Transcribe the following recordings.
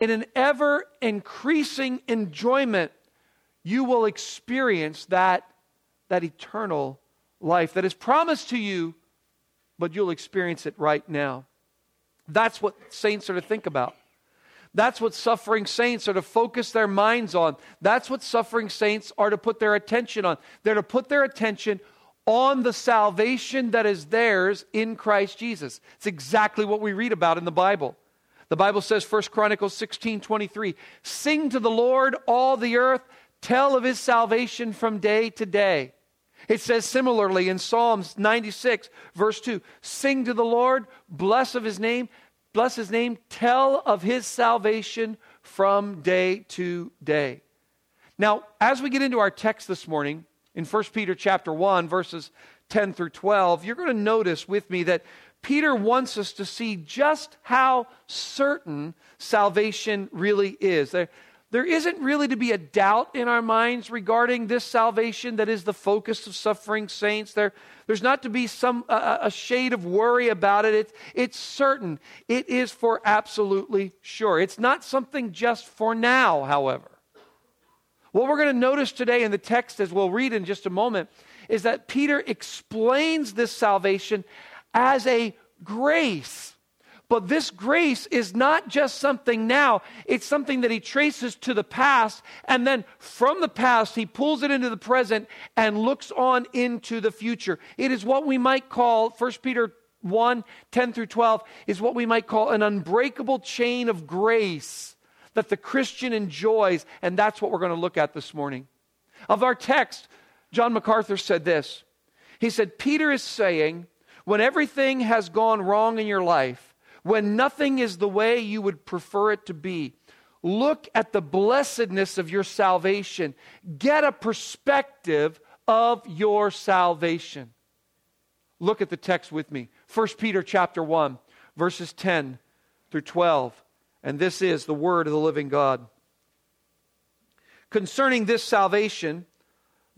in an ever increasing enjoyment, you will experience that, that eternal life that is promised to you, but you'll experience it right now. That's what saints are to think about. That's what suffering saints are to focus their minds on. That's what suffering saints are to put their attention on. They're to put their attention on the salvation that is theirs in Christ Jesus. It's exactly what we read about in the Bible. The Bible says, 1 Chronicles 16 23, sing to the Lord all the earth, tell of his salvation from day to day. It says similarly in Psalms 96, verse 2, sing to the Lord, bless of his name, bless his name, tell of his salvation from day to day. Now, as we get into our text this morning, in 1 Peter chapter 1, verses 10 through 12, you're going to notice with me that Peter wants us to see just how certain salvation really is. There, there isn't really to be a doubt in our minds regarding this salvation that is the focus of suffering saints. There, there's not to be some a, a shade of worry about it. it. It's certain. It is for absolutely sure. It's not something just for now, however. What we're going to notice today in the text, as we'll read in just a moment, is that Peter explains this salvation as a grace. But this grace is not just something now, it's something that he traces to the past, and then from the past, he pulls it into the present and looks on into the future. It is what we might call, 1 Peter 1 10 through 12, is what we might call an unbreakable chain of grace that the Christian enjoys, and that's what we're going to look at this morning. Of our text, John MacArthur said this. He said, Peter is saying, when everything has gone wrong in your life, when nothing is the way you would prefer it to be, look at the blessedness of your salvation. Get a perspective of your salvation. Look at the text with me. 1 Peter chapter 1, verses 10 through 12. And this is the word of the living God. Concerning this salvation,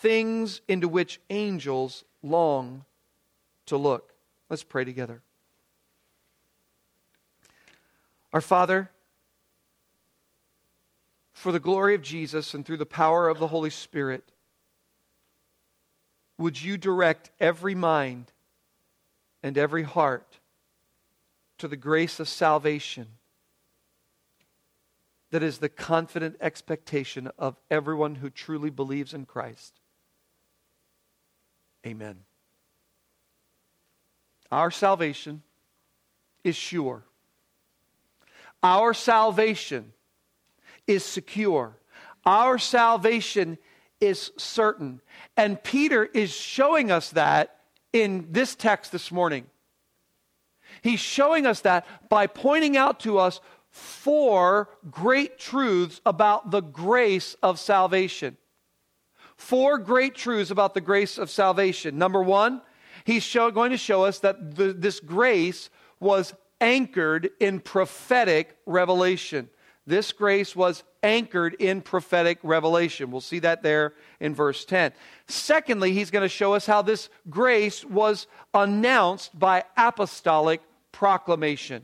things into which angels long to look. Let's pray together. Our Father, for the glory of Jesus and through the power of the Holy Spirit, would you direct every mind and every heart to the grace of salvation that is the confident expectation of everyone who truly believes in Christ. Amen. Our salvation is sure. Our salvation is secure. Our salvation is certain. And Peter is showing us that in this text this morning. He's showing us that by pointing out to us four great truths about the grace of salvation. Four great truths about the grace of salvation. Number one, he's show, going to show us that the, this grace was anchored in prophetic revelation. This grace was anchored in prophetic revelation. We'll see that there in verse 10. Secondly, he's going to show us how this grace was announced by apostolic proclamation.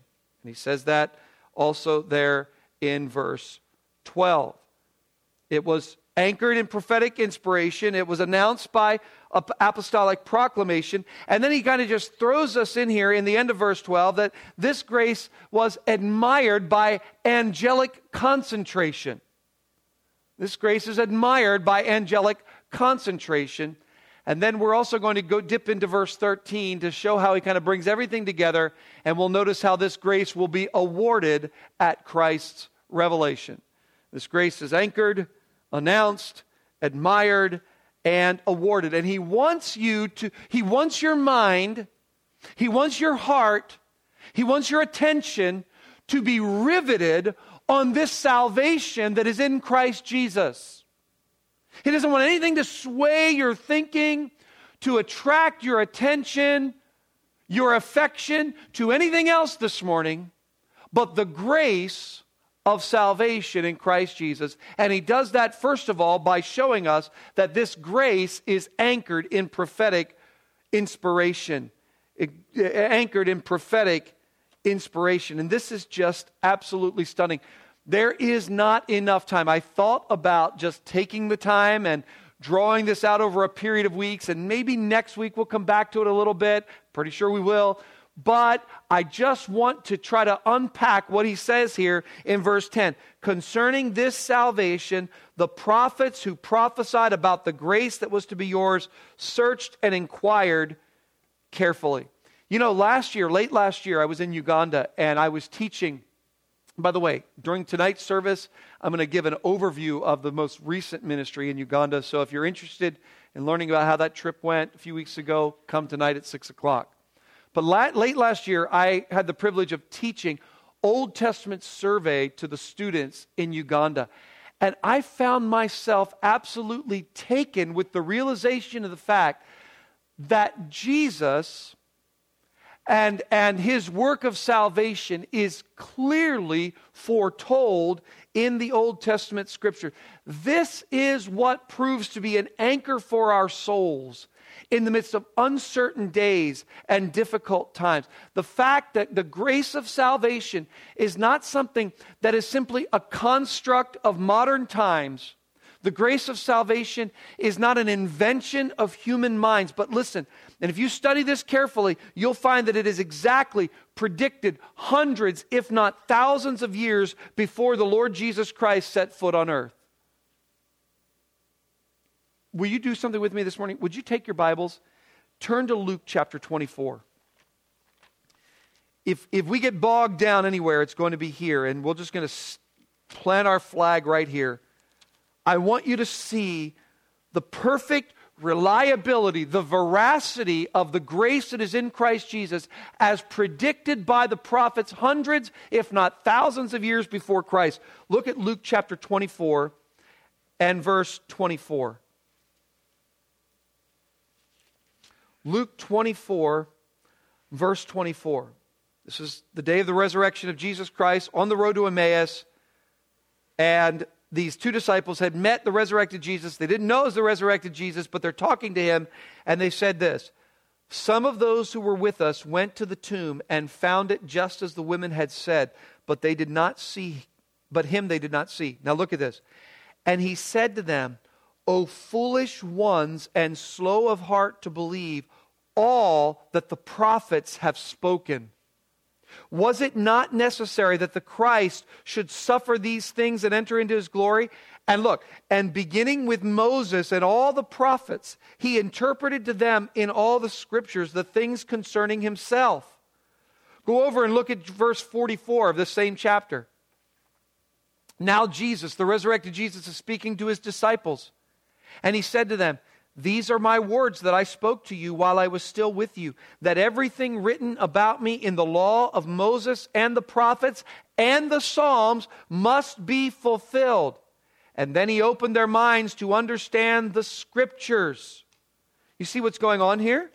And he says that also there in verse 12. It was anchored in prophetic inspiration, it was announced by apostolic proclamation. And then he kind of just throws us in here in the end of verse 12 that this grace was admired by angelic concentration. This grace is admired by angelic concentration. And then we're also going to go dip into verse 13 to show how he kind of brings everything together. And we'll notice how this grace will be awarded at Christ's revelation. This grace is anchored, announced, admired, and awarded. And he wants you to, he wants your mind, he wants your heart, he wants your attention to be riveted on this salvation that is in Christ Jesus. He doesn't want anything to sway your thinking, to attract your attention, your affection to anything else this morning but the grace of salvation in Christ Jesus. And he does that, first of all, by showing us that this grace is anchored in prophetic inspiration, eh, anchored in prophetic inspiration. And this is just absolutely stunning. There is not enough time. I thought about just taking the time and drawing this out over a period of weeks, and maybe next week we'll come back to it a little bit. Pretty sure we will. But I just want to try to unpack what he says here in verse 10. Concerning this salvation, the prophets who prophesied about the grace that was to be yours searched and inquired carefully. You know, last year, late last year, I was in Uganda and I was teaching by the way, during tonight's service, I'm going to give an overview of the most recent ministry in Uganda. So if you're interested in learning about how that trip went a few weeks ago, come tonight at 6 o'clock. But late last year, I had the privilege of teaching Old Testament survey to the students in Uganda. And I found myself absolutely taken with the realization of the fact that Jesus and, and his work of salvation is clearly foretold in the Old Testament scripture. This is what proves to be an anchor for our souls in the midst of uncertain days and difficult times. The fact that the grace of salvation is not something that is simply a construct of modern times the grace of salvation is not an invention of human minds, but listen, and if you study this carefully, you'll find that it is exactly predicted hundreds, if not thousands of years before the Lord Jesus Christ set foot on earth. Will you do something with me this morning? Would you take your Bibles? Turn to Luke chapter 24. If, if we get bogged down anywhere, it's going to be here, and we're just going to plant our flag right here. I want you to see the perfect reliability, the veracity of the grace that is in Christ Jesus as predicted by the prophets hundreds, if not thousands of years before Christ. Look at Luke chapter 24 and verse 24. Luke 24, verse 24. This is the day of the resurrection of Jesus Christ on the road to Emmaus. And these two disciples had met the resurrected Jesus. They didn't know it was the resurrected Jesus, but they're talking to him, and they said this Some of those who were with us went to the tomb and found it just as the women had said, but they did not see, but him they did not see. Now look at this. And he said to them, O foolish ones and slow of heart to believe all that the prophets have spoken. Was it not necessary that the Christ should suffer these things and enter into his glory? And look, and beginning with Moses and all the prophets, he interpreted to them in all the scriptures the things concerning himself. Go over and look at verse 44 of the same chapter. Now, Jesus, the resurrected Jesus, is speaking to his disciples. And he said to them, these are my words that I spoke to you while I was still with you, that everything written about me in the law of Moses and the prophets and the Psalms must be fulfilled. And then he opened their minds to understand the scriptures. You see what's going on here?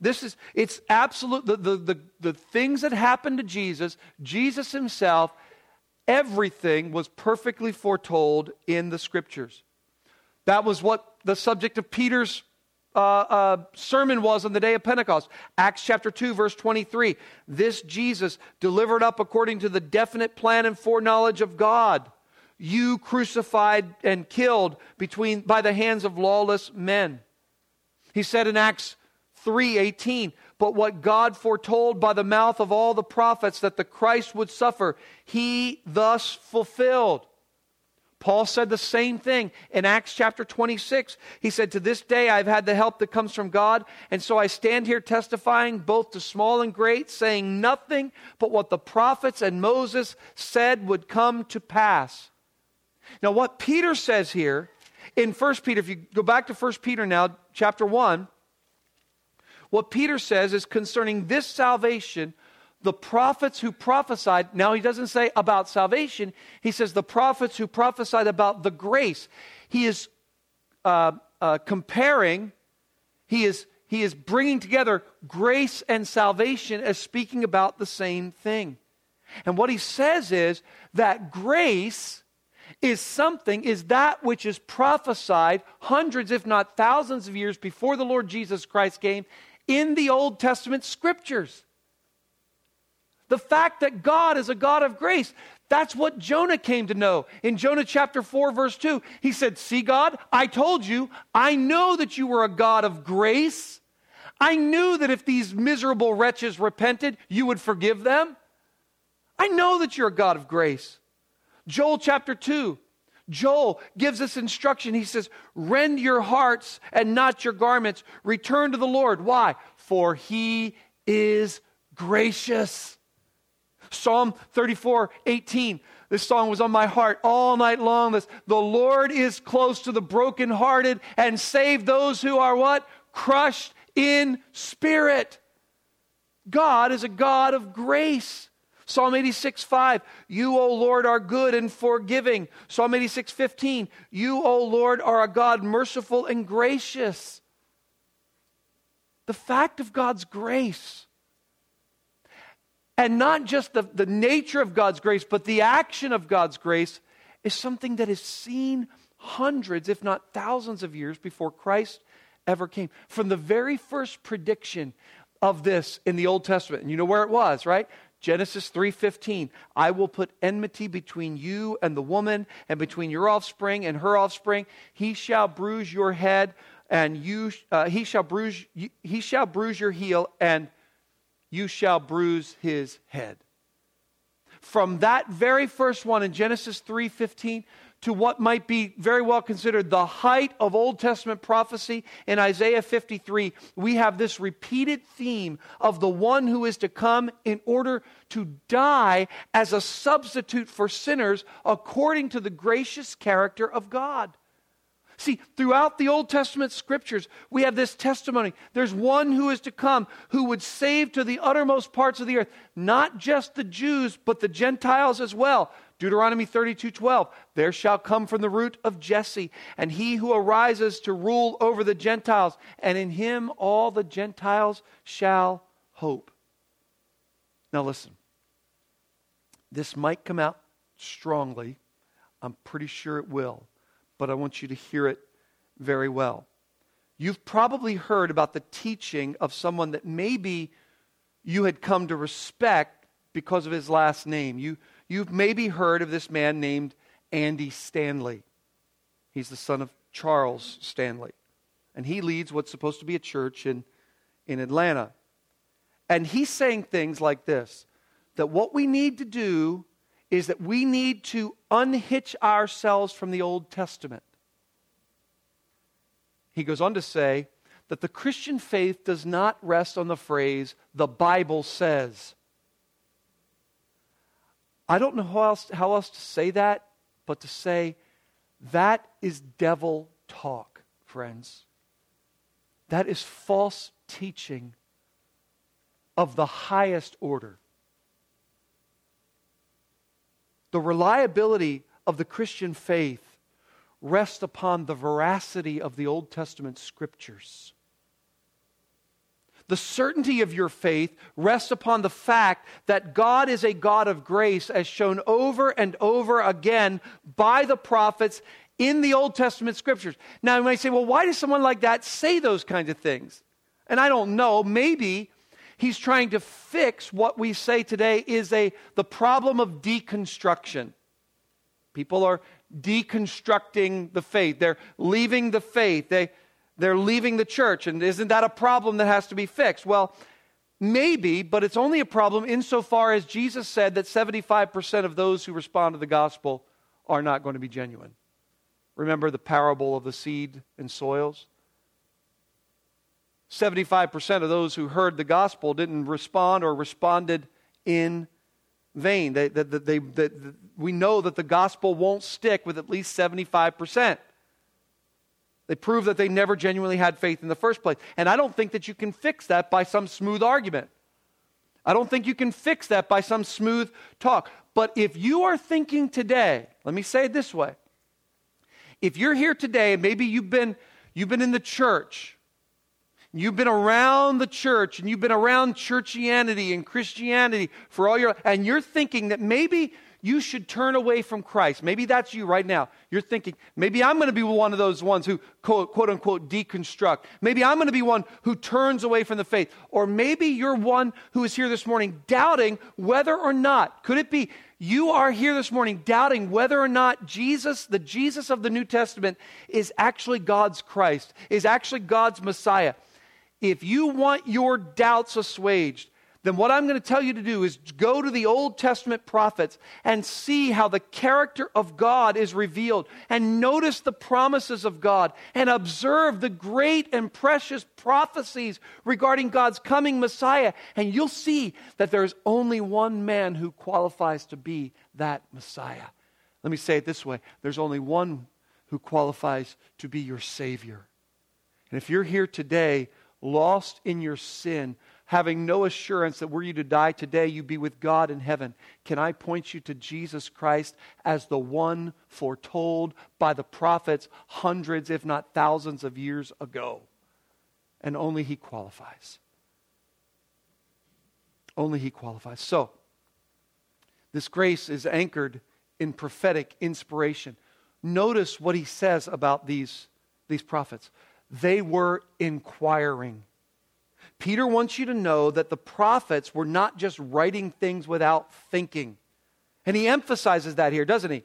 This is, it's absolute, the, the, the, the things that happened to Jesus, Jesus himself, everything was perfectly foretold in the scriptures. That was what the subject of Peter's uh, uh, sermon was on the day of Pentecost. Acts chapter 2, verse 23. This Jesus delivered up according to the definite plan and foreknowledge of God. You crucified and killed between, by the hands of lawless men. He said in Acts 3:18, but what God foretold by the mouth of all the prophets that the Christ would suffer, he thus fulfilled. Paul said the same thing in Acts chapter 26. He said, To this day I've had the help that comes from God, and so I stand here testifying both to small and great, saying nothing but what the prophets and Moses said would come to pass. Now, what Peter says here in 1 Peter, if you go back to 1 Peter now, chapter 1, what Peter says is concerning this salvation, the prophets who prophesied, now he doesn't say about salvation, he says the prophets who prophesied about the grace. He is uh, uh, comparing, he is, he is bringing together grace and salvation as speaking about the same thing. And what he says is that grace is something, is that which is prophesied hundreds, if not thousands of years before the Lord Jesus Christ came in the Old Testament scriptures. The fact that God is a God of grace. That's what Jonah came to know. In Jonah chapter 4, verse 2, he said, See, God, I told you, I know that you were a God of grace. I knew that if these miserable wretches repented, you would forgive them. I know that you're a God of grace. Joel chapter 2, Joel gives us instruction. He says, Rend your hearts and not your garments. Return to the Lord. Why? For he is gracious Psalm 34 18. This song was on my heart all night long. This, the Lord is close to the brokenhearted and save those who are what? Crushed in spirit. God is a God of grace. Psalm 86, 5, you, O Lord, are good and forgiving. Psalm 86, 15, you, O Lord, are a God merciful and gracious. The fact of God's grace and not just the, the nature of God's grace, but the action of God's grace is something that is seen hundreds, if not thousands of years before Christ ever came. From the very first prediction of this in the Old Testament, and you know where it was, right? Genesis 3:15 I will put enmity between you and the woman and between your offspring and her offspring he shall bruise your head and you uh, he shall bruise he shall bruise your heel and you shall bruise his head. From that very first one in Genesis 3:15 to what might be very well considered the height of Old Testament prophecy in Isaiah 53, we have this repeated theme of the one who is to come in order to die as a substitute for sinners according to the gracious character of God. See, throughout the Old Testament scriptures, we have this testimony. There's one who is to come who would save to the uttermost parts of the earth, not just the Jews, but the Gentiles as well. Deuteronomy 32 12. There shall come from the root of Jesse, and he who arises to rule over the Gentiles, and in him all the Gentiles shall hope. Now, listen. This might come out strongly. I'm pretty sure it will but I want you to hear it very well. You've probably heard about the teaching of someone that maybe you had come to respect because of his last name. You, you've maybe heard of this man named Andy Stanley. He's the son of Charles Stanley. And he leads what's supposed to be a church in, in Atlanta. And he's saying things like this that what we need to do is that we need to unhitch ourselves from the Old Testament. He goes on to say that the Christian faith does not rest on the phrase, the Bible says. I don't know how else, how else to say that, but to say that is devil talk, friends. That is false teaching of the highest order. The reliability of the Christian faith rests upon the veracity of the Old Testament scriptures. The certainty of your faith rests upon the fact that God is a God of grace, as shown over and over again by the prophets in the Old Testament scriptures. Now, you might say, well, why does someone like that say those kinds of things? And I don't know. Maybe he's trying to fix what we say today is a the problem of deconstruction. People are deconstructing the faith. They're leaving the faith. They they're leaving the church. And isn't that a problem that has to be fixed? Well, maybe, but it's only a problem insofar as Jesus said that 75% of those who respond to the gospel are not going to be genuine. Remember the parable of the seed and soils? 75% of those who heard the gospel didn't respond or responded in vain. They, they, they, they, we know that the gospel won't stick with at least 75%. They prove that they never genuinely had faith in the first place. And I don't think that you can fix that by some smooth argument. I don't think you can fix that by some smooth talk. But if you are thinking today, let me say it this way. If you're here today, maybe you've been, you've been in the church, you've been around the church, and you've been around churchianity and Christianity for all your and you're thinking that maybe you should turn away from Christ. Maybe that's you right now. You're thinking, maybe I'm going to be one of those ones who, quote, quote unquote, deconstruct. Maybe I'm going to be one who turns away from the faith. Or maybe you're one who is here this morning doubting whether or not, could it be you are here this morning doubting whether or not Jesus, the Jesus of the New Testament, is actually God's Christ, is actually God's Messiah. If you want your doubts assuaged, then what I'm going to tell you to do is go to the Old Testament prophets and see how the character of God is revealed and notice the promises of God and observe the great and precious prophecies regarding God's coming Messiah. And you'll see that there's only one man who qualifies to be that Messiah. Let me say it this way there's only one who qualifies to be your Savior. And if you're here today, lost in your sin, having no assurance that were you to die today, you'd be with God in heaven, can I point you to Jesus Christ as the one foretold by the prophets hundreds, if not thousands, of years ago? And only He qualifies. Only He qualifies. So, this grace is anchored in prophetic inspiration. Notice what He says about these, these prophets. They were inquiring Peter wants you to know that the prophets were not just writing things without thinking. And he emphasizes that here, doesn't he?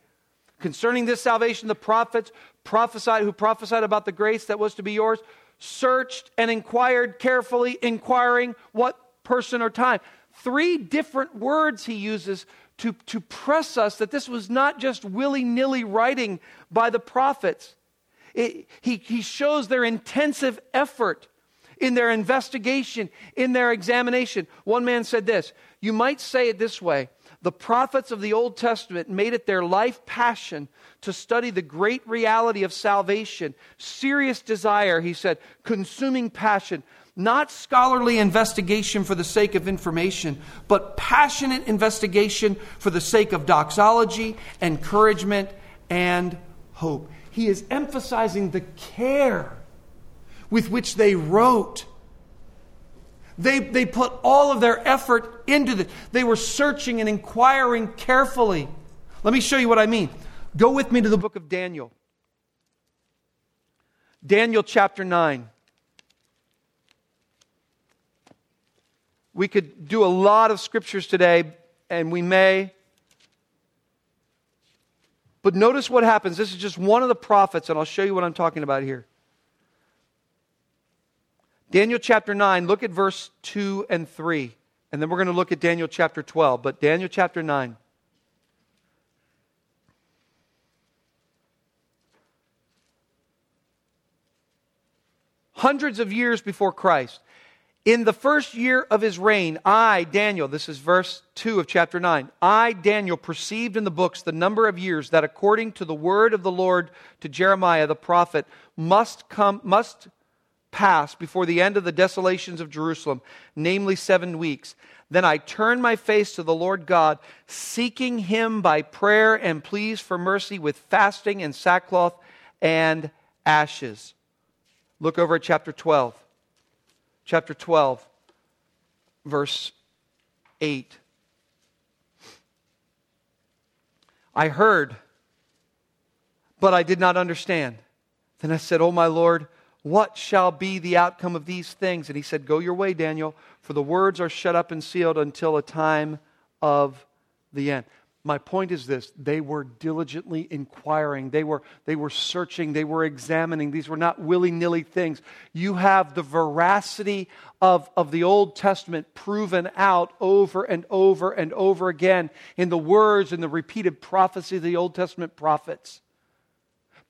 Concerning this salvation, the prophets prophesied who prophesied about the grace that was to be yours, searched and inquired carefully, inquiring what person or time. Three different words he uses to, to press us that this was not just willy nilly writing by the prophets. It, he, he shows their intensive effort in their investigation, in their examination. One man said this You might say it this way the prophets of the Old Testament made it their life passion to study the great reality of salvation. Serious desire, he said, consuming passion. Not scholarly investigation for the sake of information, but passionate investigation for the sake of doxology, encouragement, and hope. He is emphasizing the care with which they wrote. They, they put all of their effort into this. They were searching and inquiring carefully. Let me show you what I mean. Go with me to the book of Daniel. Daniel chapter 9. We could do a lot of scriptures today, and we may. But notice what happens. This is just one of the prophets, and I'll show you what I'm talking about here. Daniel chapter 9, look at verse 2 and 3. And then we're going to look at Daniel chapter 12. But Daniel chapter 9. Hundreds of years before Christ. In the first year of his reign, I, Daniel, this is verse 2 of chapter 9, I, Daniel, perceived in the books the number of years that according to the word of the Lord to Jeremiah the prophet must come, must pass before the end of the desolations of Jerusalem, namely seven weeks. Then I turned my face to the Lord God, seeking him by prayer and pleas for mercy with fasting and sackcloth and ashes. Look over at chapter 12. Chapter 12, verse 8. I heard, but I did not understand. Then I said, Oh, my Lord, what shall be the outcome of these things? And he said, Go your way, Daniel, for the words are shut up and sealed until a time of the end. My point is this they were diligently inquiring, they were, they were searching, they were examining. These were not willy nilly things. You have the veracity of, of the Old Testament proven out over and over and over again in the words and the repeated prophecy of the Old Testament prophets.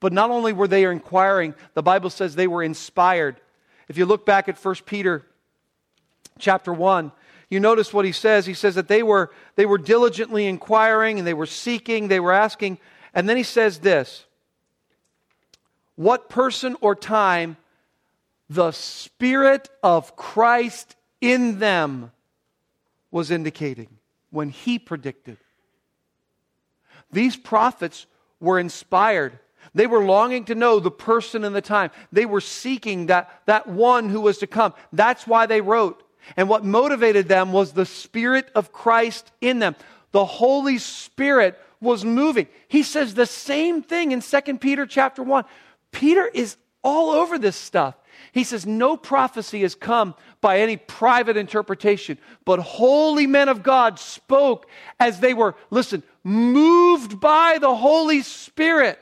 But not only were they inquiring, the Bible says they were inspired. If you look back at 1 Peter chapter 1, you notice what he says. He says that they were, they were diligently inquiring and they were seeking, they were asking. And then he says this What person or time the Spirit of Christ in them was indicating when he predicted. These prophets were inspired. They were longing to know the person and the time. They were seeking that, that one who was to come. That's why they wrote. And what motivated them was the Spirit of Christ in them. The Holy Spirit was moving. He says the same thing in 2 Peter chapter 1. Peter is all over this stuff. He says, No prophecy has come by any private interpretation, but holy men of God spoke as they were, listen, moved by the Holy Spirit.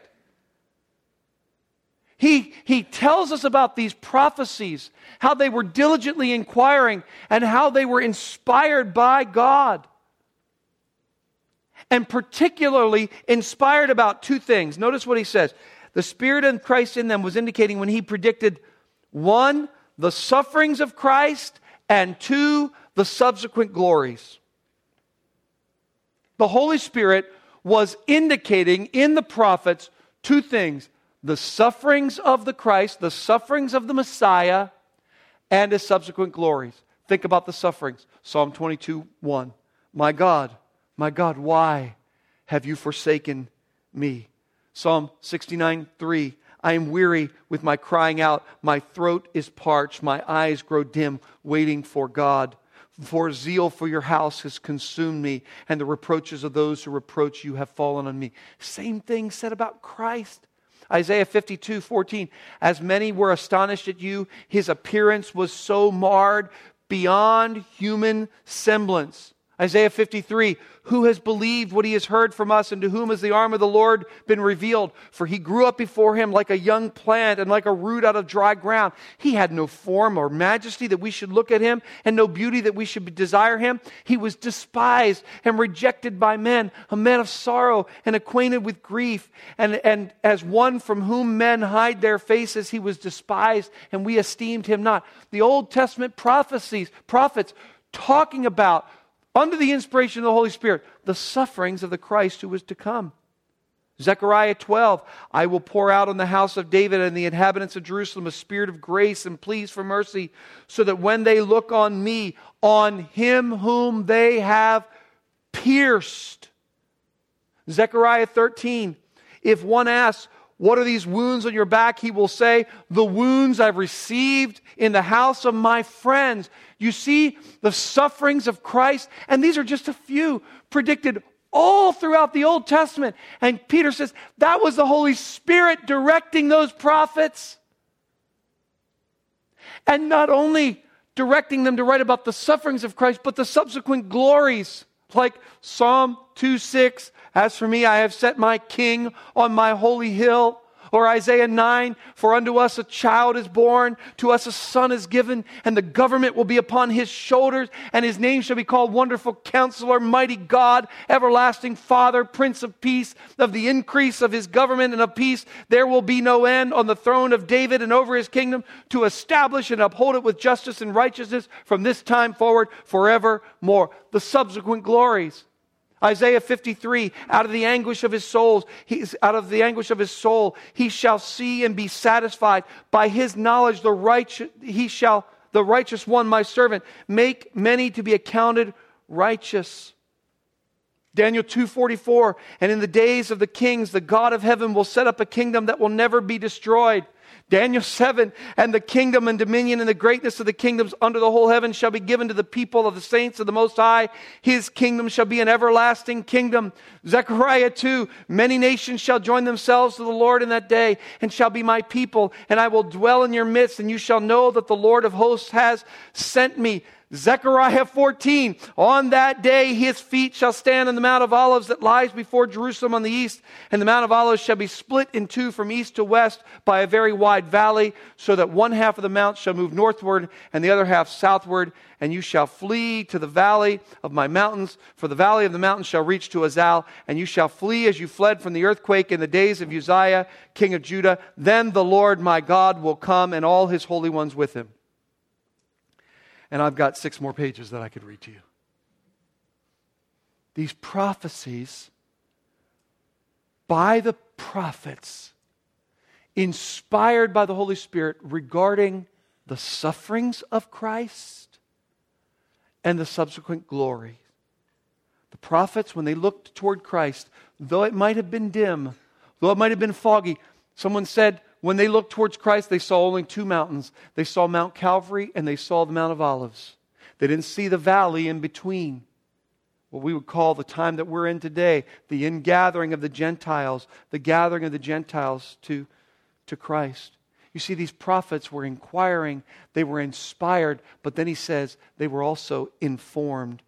He, he tells us about these prophecies, how they were diligently inquiring, and how they were inspired by God. And particularly inspired about two things. Notice what he says. The Spirit of Christ in them was indicating when he predicted one, the sufferings of Christ, and two, the subsequent glories. The Holy Spirit was indicating in the prophets two things the sufferings of the Christ, the sufferings of the Messiah, and his subsequent glories. Think about the sufferings. Psalm 22 1. My God, my God, why have you forsaken me? Psalm 69 3. I am weary with my crying out. My throat is parched. My eyes grow dim, waiting for God. For zeal for your house has consumed me, and the reproaches of those who reproach you have fallen on me. Same thing said about Christ. Isaiah 52 14. As many were astonished at you, his appearance was so marred beyond human semblance. Isaiah 53 Who has believed what he has heard from us, and to whom has the arm of the Lord been revealed? For he grew up before him like a young plant and like a root out of dry ground. He had no form or majesty that we should look at him, and no beauty that we should desire him. He was despised and rejected by men, a man of sorrow and acquainted with grief. And, and as one from whom men hide their faces, he was despised, and we esteemed him not. The Old Testament prophecies, prophets, talking about under the inspiration of the Holy Spirit, the sufferings of the Christ who was to come. Zechariah 12, I will pour out on the house of David and the inhabitants of Jerusalem a spirit of grace and pleas for mercy, so that when they look on me, on him whom they have pierced. Zechariah 13, if one asks, what are these wounds on your back? He will say, The wounds I've received in the house of my friends. You see the sufferings of Christ, and these are just a few predicted all throughout the Old Testament. And Peter says that was the Holy Spirit directing those prophets. And not only directing them to write about the sufferings of Christ, but the subsequent glories, like Psalm 2 6, as for me, I have set my king on my holy hill. Or Isaiah 9, for unto us a child is born, to us a son is given, and the government will be upon his shoulders, and his name shall be called Wonderful Counselor, Mighty God, Everlasting Father, Prince of Peace. Of the increase of his government and of peace, there will be no end on the throne of David and over his kingdom to establish and uphold it with justice and righteousness from this time forward forevermore. The subsequent glories Isaiah 53, out of the anguish of his soul, he's, out of the anguish of his soul, he shall see and be satisfied. By his knowledge, the righteous, he shall, the righteous one, my servant, make many to be accounted righteous. Daniel 2:44 and in the days of the kings the God of heaven will set up a kingdom that will never be destroyed Daniel 7 and the kingdom and dominion and the greatness of the kingdoms under the whole heaven shall be given to the people of the saints of the Most High. His kingdom shall be an everlasting kingdom. Zechariah 2 Many nations shall join themselves to the Lord in that day and shall be my people, and I will dwell in your midst, and you shall know that the Lord of hosts has sent me. Zechariah 14, on that day his feet shall stand on the Mount of Olives that lies before Jerusalem on the east, and the Mount of Olives shall be split in two from east to west by a very wide valley, so that one half of the mount shall move northward and the other half southward, and you shall flee to the valley of my mountains, for the valley of the mountains shall reach to Azal, and you shall flee as you fled from the earthquake in the days of Uzziah, king of Judah. Then the Lord my God will come, and all his holy ones with him and I've got six more pages that I could read to you. These prophecies by the prophets, inspired by the Holy Spirit regarding the sufferings of Christ and the subsequent glory. The prophets, when they looked toward Christ, though it might have been dim, though it might have been foggy, someone said when they looked towards Christ, they saw only two mountains. They saw Mount Calvary and they saw the Mount of Olives. They didn't see the valley in between. What we would call the time that we're in today, the ingathering of the Gentiles, the gathering of the Gentiles to, to Christ. You see, these prophets were inquiring, they were inspired, but then he says they were also informed.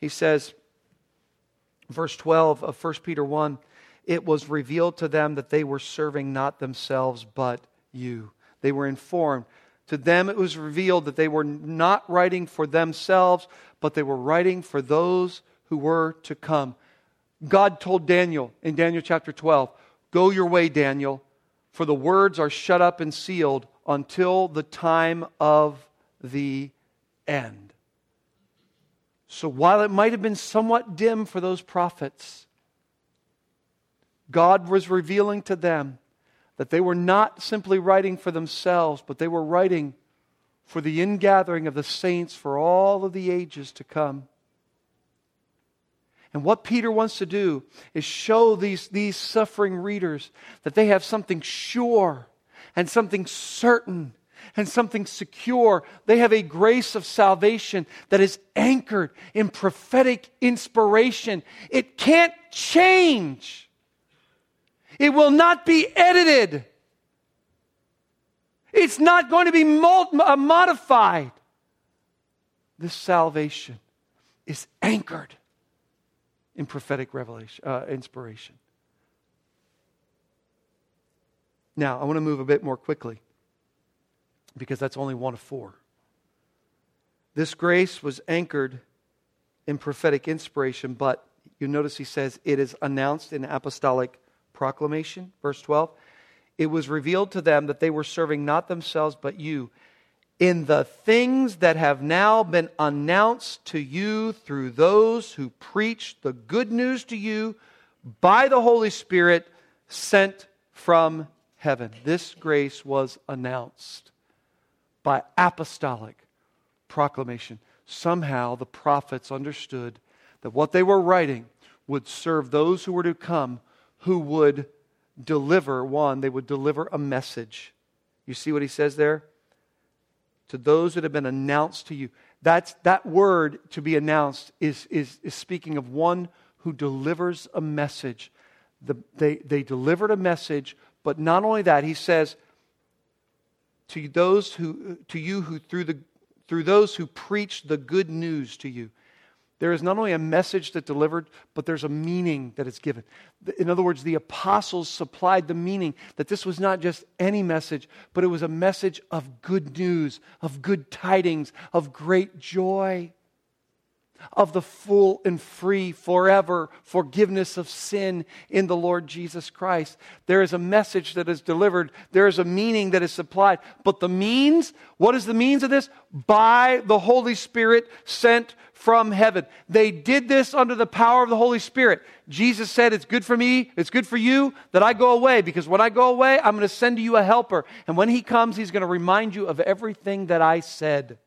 He says, verse 12 of 1 Peter 1 it was revealed to them that they were serving not themselves, but you. They were informed. To them it was revealed that they were not writing for themselves, but they were writing for those who were to come. God told Daniel in Daniel chapter 12, Go your way, Daniel, for the words are shut up and sealed until the time of the end. So while it might have been somewhat dim for those prophets, God was revealing to them that they were not simply writing for themselves, but they were writing for the ingathering of the saints for all of the ages to come. And what Peter wants to do is show these, these suffering readers that they have something sure and something certain and something secure. They have a grace of salvation that is anchored in prophetic inspiration. It can't change, it will not be edited, it's not going to be uh, modified. This salvation is anchored in prophetic revelation, uh, inspiration. Now, I want to move a bit more quickly because that's only one of four. This grace was anchored in prophetic inspiration, but you notice he says it is announced in apostolic proclamation. Verse 12. It was revealed to them that they were serving not themselves, but you in the things that have now been announced to you through those who preach the good news to you by the Holy Spirit sent from heaven. This grace was announced by apostolic proclamation. Somehow the prophets understood that what they were writing would serve those who were to come who would deliver one, they would deliver a message. You see what he says there? to those that have been announced to you. That's, that word to be announced is, is, is speaking of one who delivers a message. The, they, they delivered a message, but not only that, he says, to those who to you who through the through those who preach the good news to you there is not only a message that delivered, but there's a meaning that is given. In other words, the apostles supplied the meaning that this was not just any message, but it was a message of good news, of good tidings, of great joy, of the full and free, forever forgiveness of sin in the Lord Jesus Christ. There is a message that is delivered, there is a meaning that is supplied. But the means, what is the means of this? By the Holy Spirit sent from heaven. They did this under the power of the Holy Spirit. Jesus said, It's good for me, it's good for you that I go away, because when I go away, I'm going to send you a helper. And when he comes, he's going to remind you of everything that I said.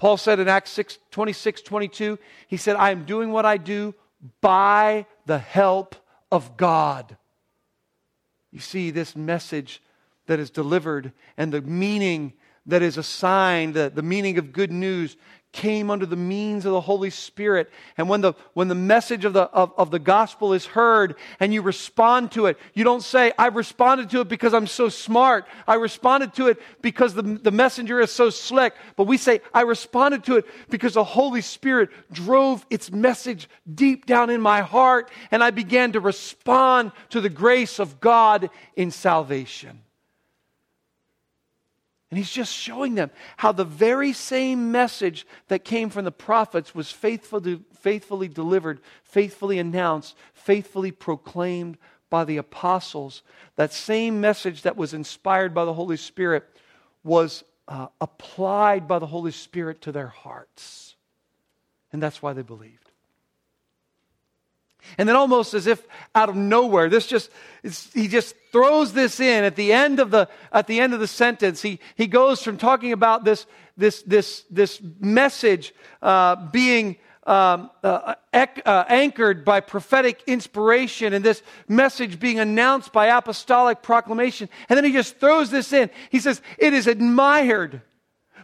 Paul said in Acts 6, 26, 22, he said, I am doing what I do by the help of God. You see, this message that is delivered and the meaning that is assigned, the, the meaning of good news, came under the means of the Holy Spirit. And when the, when the message of the, of, of the gospel is heard and you respond to it, you don't say, I responded to it because I'm so smart. I responded to it because the, the messenger is so slick. But we say, I responded to it because the Holy Spirit drove its message deep down in my heart and I began to respond to the grace of God in salvation. And he's just showing them how the very same message that came from the prophets was faithfully, faithfully delivered, faithfully announced, faithfully proclaimed by the apostles. That same message that was inspired by the Holy Spirit was uh, applied by the Holy Spirit to their hearts. And that's why they believed. And then, almost as if out of nowhere, this just he just throws this in at the end of the at the end of the sentence. He he goes from talking about this this this this message uh, being um, uh, uh, anchored by prophetic inspiration and this message being announced by apostolic proclamation, and then he just throws this in. He says it is admired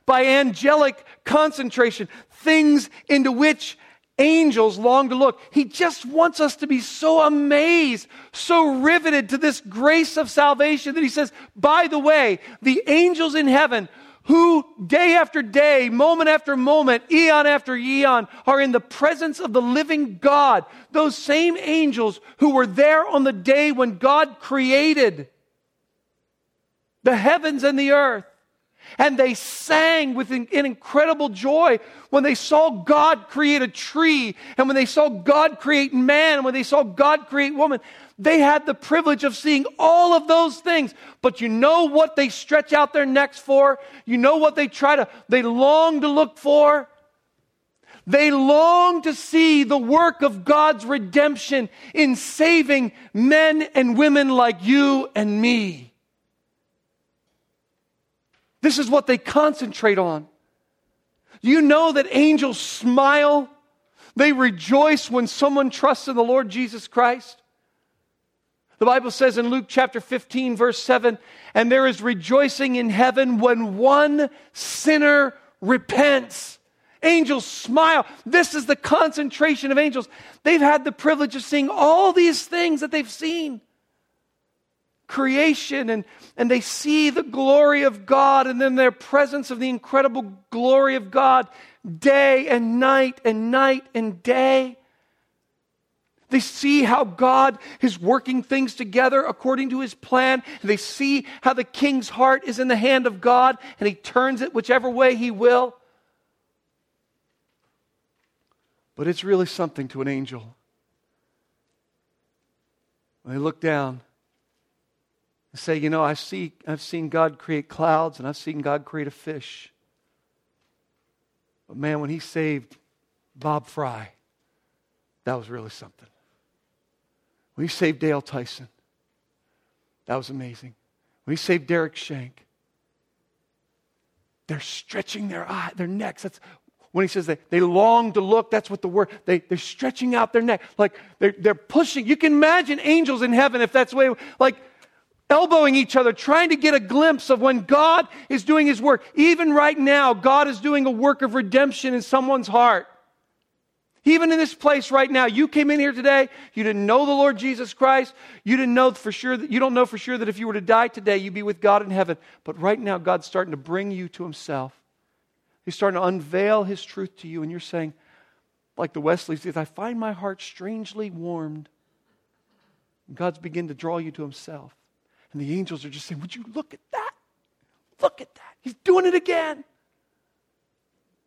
by angelic concentration, things into which angels long to look. He just wants us to be so amazed, so riveted to this grace of salvation that he says, by the way, the angels in heaven who day after day, moment after moment, eon after eon, are in the presence of the living God. Those same angels who were there on the day when God created the heavens and the earth. And they sang with an incredible joy when they saw God create a tree, and when they saw God create man, and when they saw God create woman. They had the privilege of seeing all of those things. But you know what they stretch out their necks for? You know what they try to, they long to look for? They long to see the work of God's redemption in saving men and women like you and me. This is what they concentrate on. You know that angels smile, they rejoice when someone trusts in the Lord Jesus Christ. The Bible says in Luke chapter 15, verse 7, and there is rejoicing in heaven when one sinner repents. Angels smile. This is the concentration of angels. They've had the privilege of seeing all these things that they've seen creation and, and they see the glory of God and then their presence of the incredible glory of God day and night and night and day. They see how God is working things together according to his plan. They see how the king's heart is in the hand of God and he turns it whichever way he will. But it's really something to an angel. When they look down say, you know, I see, I've seen God create clouds and I've seen God create a fish. But man, when he saved Bob Fry, that was really something. When he saved Dale Tyson, that was amazing. When he saved Derek Shank, they're stretching their eye, their necks. That's when he says they, they long to look, that's what the word, they, they're stretching out their neck. Like they're, they're pushing. You can imagine angels in heaven if that's the way, like elbowing each other, trying to get a glimpse of when God is doing his work. Even right now, God is doing a work of redemption in someone's heart. Even in this place right now, you came in here today, you didn't know the Lord Jesus Christ, you didn't know for sure that you don't know for sure that if you were to die today, you'd be with God in heaven. But right now, God's starting to bring you to himself. He's starting to unveil his truth to you, and you're saying, like the Wesleys, I find my heart strangely warmed. God's beginning to draw you to himself. And the angels are just saying, Would you look at that? Look at that. He's doing it again.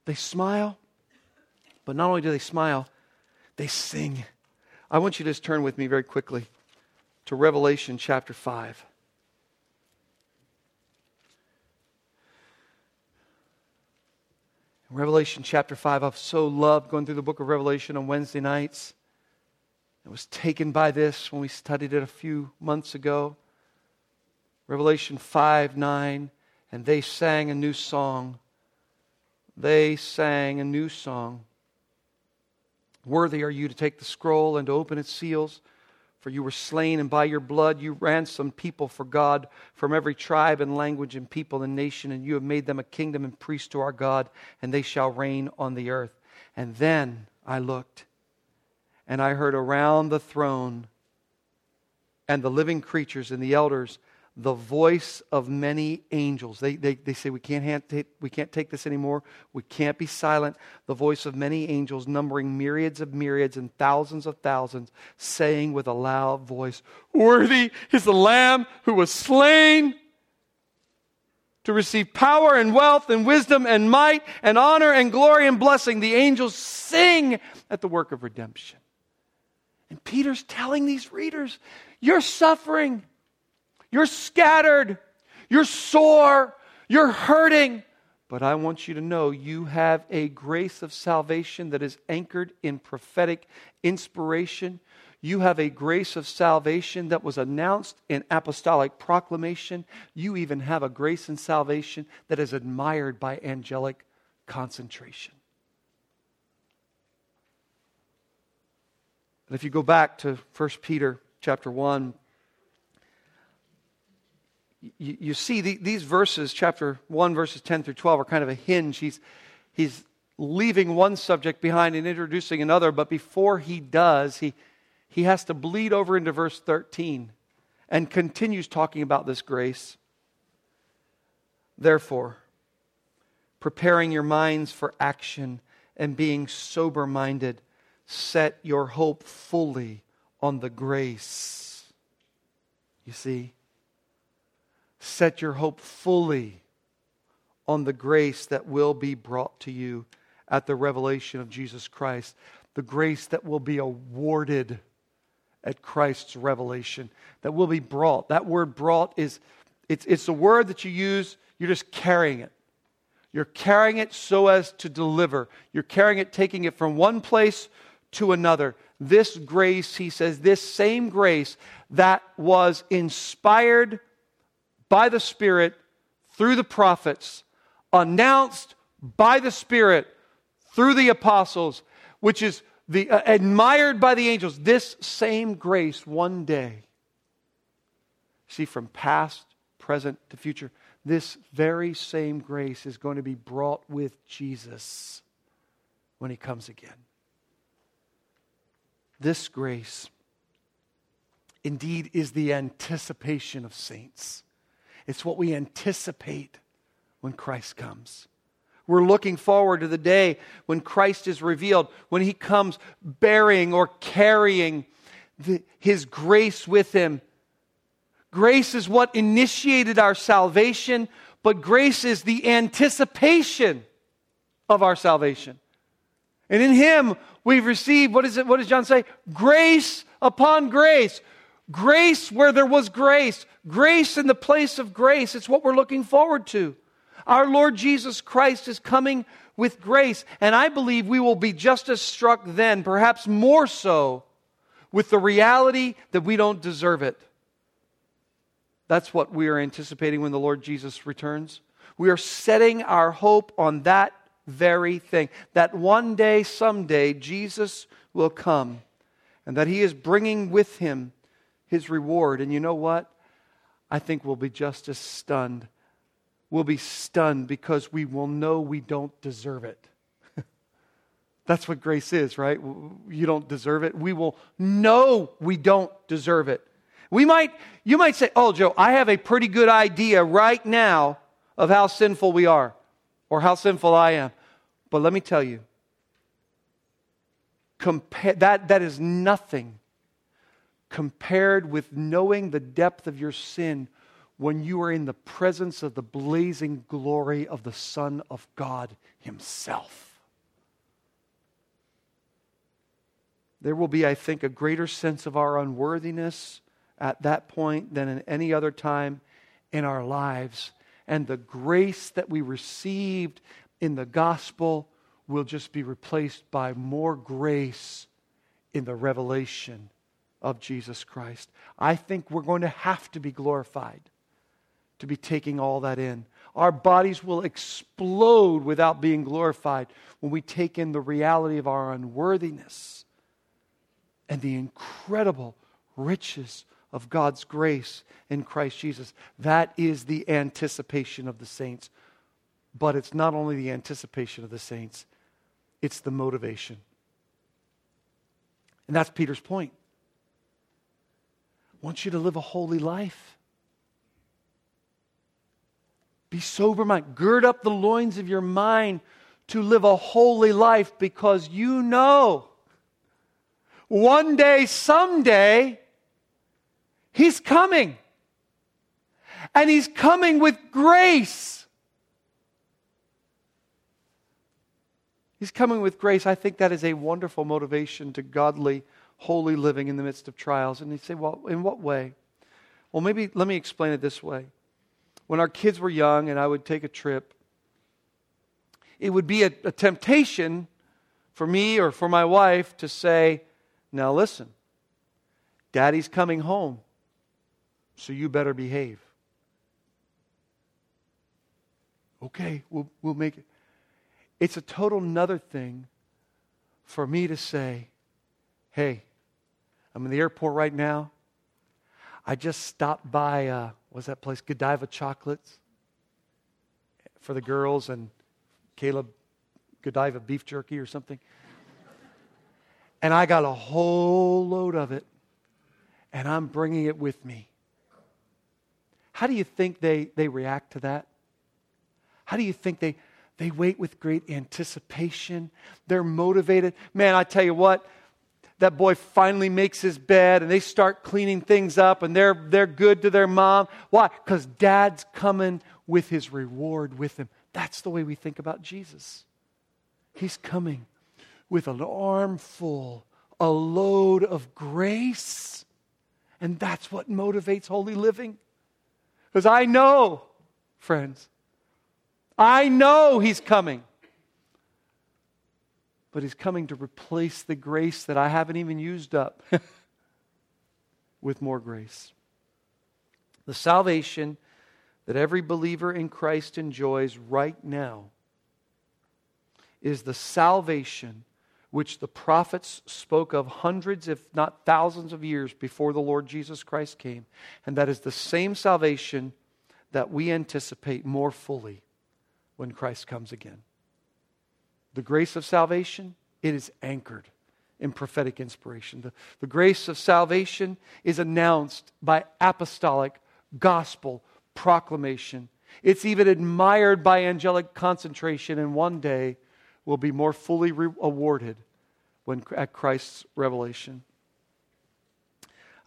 They smile, but not only do they smile, they sing. I want you to just turn with me very quickly to Revelation chapter 5. Revelation chapter 5, I've so loved going through the book of Revelation on Wednesday nights. I was taken by this when we studied it a few months ago. Revelation 5 9, and they sang a new song. They sang a new song. Worthy are you to take the scroll and to open its seals, for you were slain, and by your blood you ransomed people for God from every tribe and language and people and nation, and you have made them a kingdom and priests to our God, and they shall reign on the earth. And then I looked, and I heard around the throne and the living creatures and the elders the voice of many angels. They, they, they say, we can't, we can't take this anymore. We can't be silent. The voice of many angels, numbering myriads of myriads and thousands of thousands, saying with a loud voice, Worthy is the Lamb who was slain to receive power and wealth and wisdom and might and honor and glory and blessing. The angels sing at the work of redemption. And Peter's telling these readers, You're suffering. You're scattered. You're sore. You're hurting. But I want you to know you have a grace of salvation that is anchored in prophetic inspiration. You have a grace of salvation that was announced in apostolic proclamation. You even have a grace and salvation that is admired by angelic concentration. And if you go back to 1 Peter chapter 1, you, you see the, these verses, chapter 1, verses 10 through 12, are kind of a hinge. He's, he's leaving one subject behind and introducing another, but before he does, he, he has to bleed over into verse 13 and continues talking about this grace. Therefore, preparing your minds for action and being sober minded, set your hope fully on the grace. You see? Set your hope fully on the grace that will be brought to you at the revelation of Jesus Christ, the grace that will be awarded at Christ's revelation, that will be brought. That word brought is it's, it's a word that you use, you're just carrying it. You're carrying it so as to deliver. You're carrying it, taking it from one place to another. This grace, he says, this same grace that was inspired by the Spirit through the prophets, announced by the Spirit through the apostles, which is the, uh, admired by the angels, this same grace one day, see, from past, present to future, this very same grace is going to be brought with Jesus when he comes again. This grace indeed is the anticipation of saints. It's what we anticipate when Christ comes. We're looking forward to the day when Christ is revealed, when he comes bearing or carrying the, his grace with him. Grace is what initiated our salvation, but grace is the anticipation of our salvation. And in him, we've received, what is it? What does John say? Grace upon grace. Grace where there was grace. Grace in the place of grace. It's what we're looking forward to. Our Lord Jesus Christ is coming with grace. And I believe we will be just as struck then, perhaps more so, with the reality that we don't deserve it. That's what we are anticipating when the Lord Jesus returns. We are setting our hope on that very thing that one day, someday, Jesus will come and that he is bringing with him his reward. And you know what? I think we'll be just as stunned We'll be stunned because we will know we don't deserve it. That's what grace is, right? You don't deserve it. We will know we don't deserve it. We might, you might say, Oh, Joe, I have a pretty good idea right now of how sinful we are or how sinful I am. But let me tell you, compare, that, that is nothing compared with knowing the depth of your sin when you are in the presence of the blazing glory of the Son of God Himself. There will be, I think, a greater sense of our unworthiness at that point than in any other time in our lives. And the grace that we received in the gospel will just be replaced by more grace in the revelation of Jesus Christ. I think we're going to have to be glorified to be taking all that in. Our bodies will explode without being glorified when we take in the reality of our unworthiness and the incredible riches of God's grace in Christ Jesus. That is the anticipation of the saints. But it's not only the anticipation of the saints, it's the motivation. And that's Peter's point. I want you to live a holy life. Be sober minded. Gird up the loins of your mind to live a holy life because you know one day, someday, He's coming. And He's coming with grace. He's coming with grace. I think that is a wonderful motivation to godly, holy living in the midst of trials. And you say, well, in what way? Well, maybe let me explain it this way when our kids were young and I would take a trip, it would be a, a temptation for me or for my wife to say, Now listen, Daddy's coming home, so you better behave. Okay, we'll, we'll make it. It's a total another thing for me to say, hey, I'm in the airport right now. I just stopped by, uh, what's that place? Godiva Chocolates for the girls and Caleb Godiva beef jerky or something. And I got a whole load of it, and I'm bringing it with me. How do you think they, they react to that? How do you think they, they wait with great anticipation? They're motivated. Man, I tell you what, that boy finally makes his bed and they start cleaning things up and they're, they're good to their mom. Why? Because dad's coming with his reward with him. That's the way we think about Jesus. He's coming with an armful, a load of grace. And that's what motivates holy living. Because I know, friends, I know He's coming. But He's coming to replace the grace that I haven't even used up with more grace. The salvation that every believer in Christ enjoys right now is the salvation which the prophets spoke of hundreds, if not thousands, of years before the Lord Jesus Christ came. And that is the same salvation that we anticipate more fully when Christ comes again. The grace of salvation, it is anchored in prophetic inspiration. The, the grace of salvation is announced by apostolic gospel proclamation. It's even admired by angelic concentration, and one day will be more fully re- awarded when, at Christ's revelation.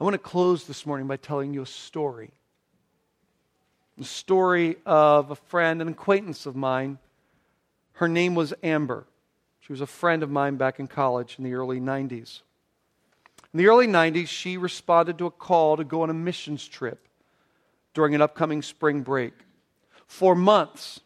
I want to close this morning by telling you a story. The story of a friend, an acquaintance of mine. Her name was Amber. She was a friend of mine back in college in the early 90s. In the early 90s, she responded to a call to go on a missions trip during an upcoming spring break. For months,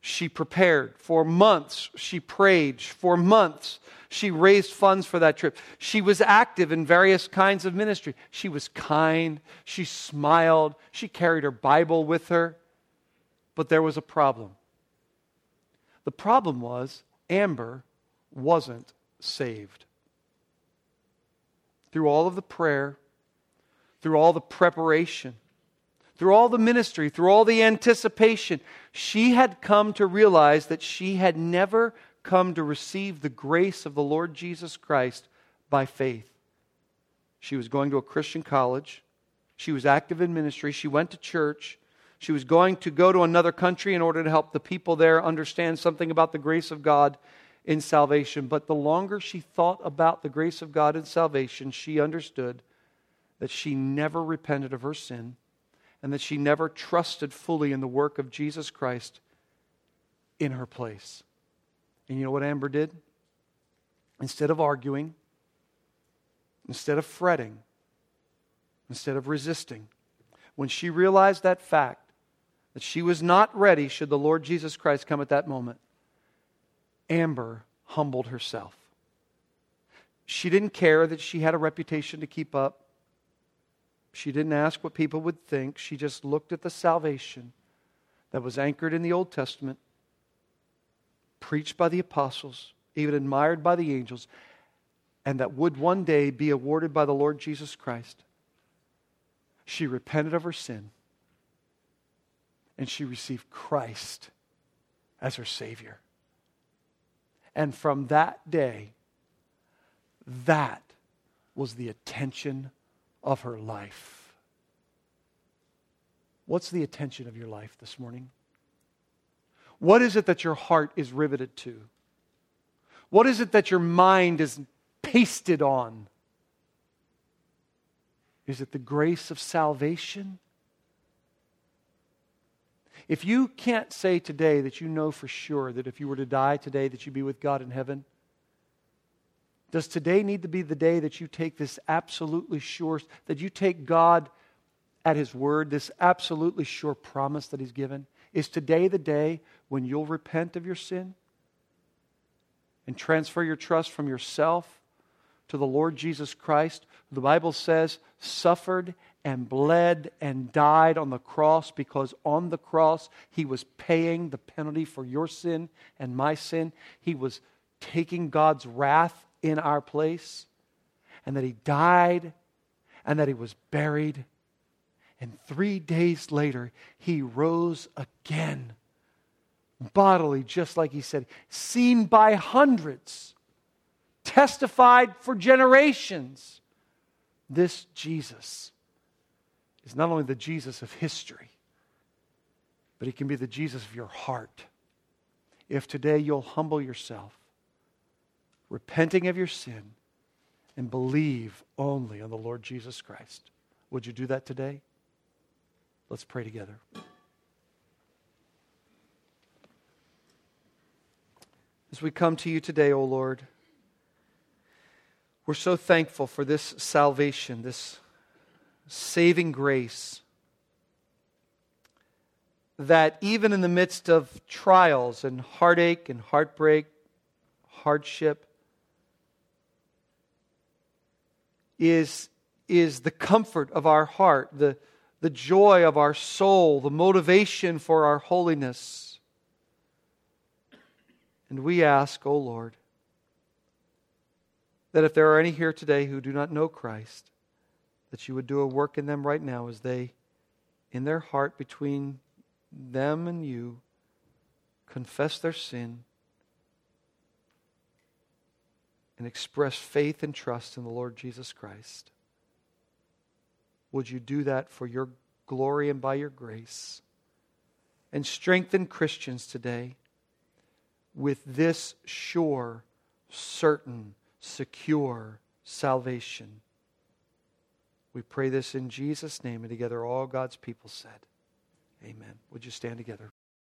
she prepared. For months, she prayed. For months, she raised funds for that trip. She was active in various kinds of ministry. She was kind. She smiled. She carried her Bible with her. But there was a problem. The problem was Amber wasn't saved. Through all of the prayer, through all the preparation, through all the ministry, through all the anticipation, she had come to realize that she had never come to receive the grace of the Lord Jesus Christ by faith. She was going to a Christian college. She was active in ministry. She went to church. She was going to go to another country in order to help the people there understand something about the grace of God in salvation. But the longer she thought about the grace of God in salvation, she understood that she never repented of her sin and that she never trusted fully in the work of Jesus Christ in her place. And you know what Amber did? Instead of arguing, instead of fretting, instead of resisting, when she realized that fact, that she was not ready should the Lord Jesus Christ come at that moment, Amber humbled herself. She didn't care that she had a reputation to keep up. She didn't ask what people would think. She just looked at the salvation that was anchored in the Old Testament, preached by the apostles, even admired by the angels, and that would one day be awarded by the Lord Jesus Christ. She repented of her sin and she received Christ as her Savior. And from that day, that was the attention of her life. What's the attention of your life this morning? What is it that your heart is riveted to? What is it that your mind is pasted on? Is it the grace of salvation? If you can't say today that you know for sure that if you were to die today that you'd be with God in heaven, does today need to be the day that you take this absolutely sure, that you take God at His word, this absolutely sure promise that He's given? Is today the day when you'll repent of your sin and transfer your trust from yourself to the Lord Jesus Christ, the Bible says, suffered and bled and died on the cross because on the cross he was paying the penalty for your sin and my sin. He was taking God's wrath in our place, and that he died and that he was buried. And three days later, he rose again, bodily, just like he said, seen by hundreds, testified for generations. This Jesus is not only the Jesus of history, but he can be the Jesus of your heart. If today you'll humble yourself, repenting of your sin, and believe only on the Lord Jesus Christ. Would you do that today? Let's pray together. As we come to you today, O Lord, we're so thankful for this salvation, this saving grace that even in the midst of trials and heartache and heartbreak, hardship, is, is the comfort of our heart, the, the joy of our soul, the motivation for our holiness. And we ask, O oh Lord, that if there are any here today who do not know Christ, that you would do a work in them right now as they, in their heart, between them and you, confess their sin and express faith and trust in the Lord Jesus Christ. Would you do that for your glory and by your grace? And strengthen Christians today with this sure, certain, secure salvation. We pray this in Jesus' name, and together all God's people said, Amen. Would you stand together?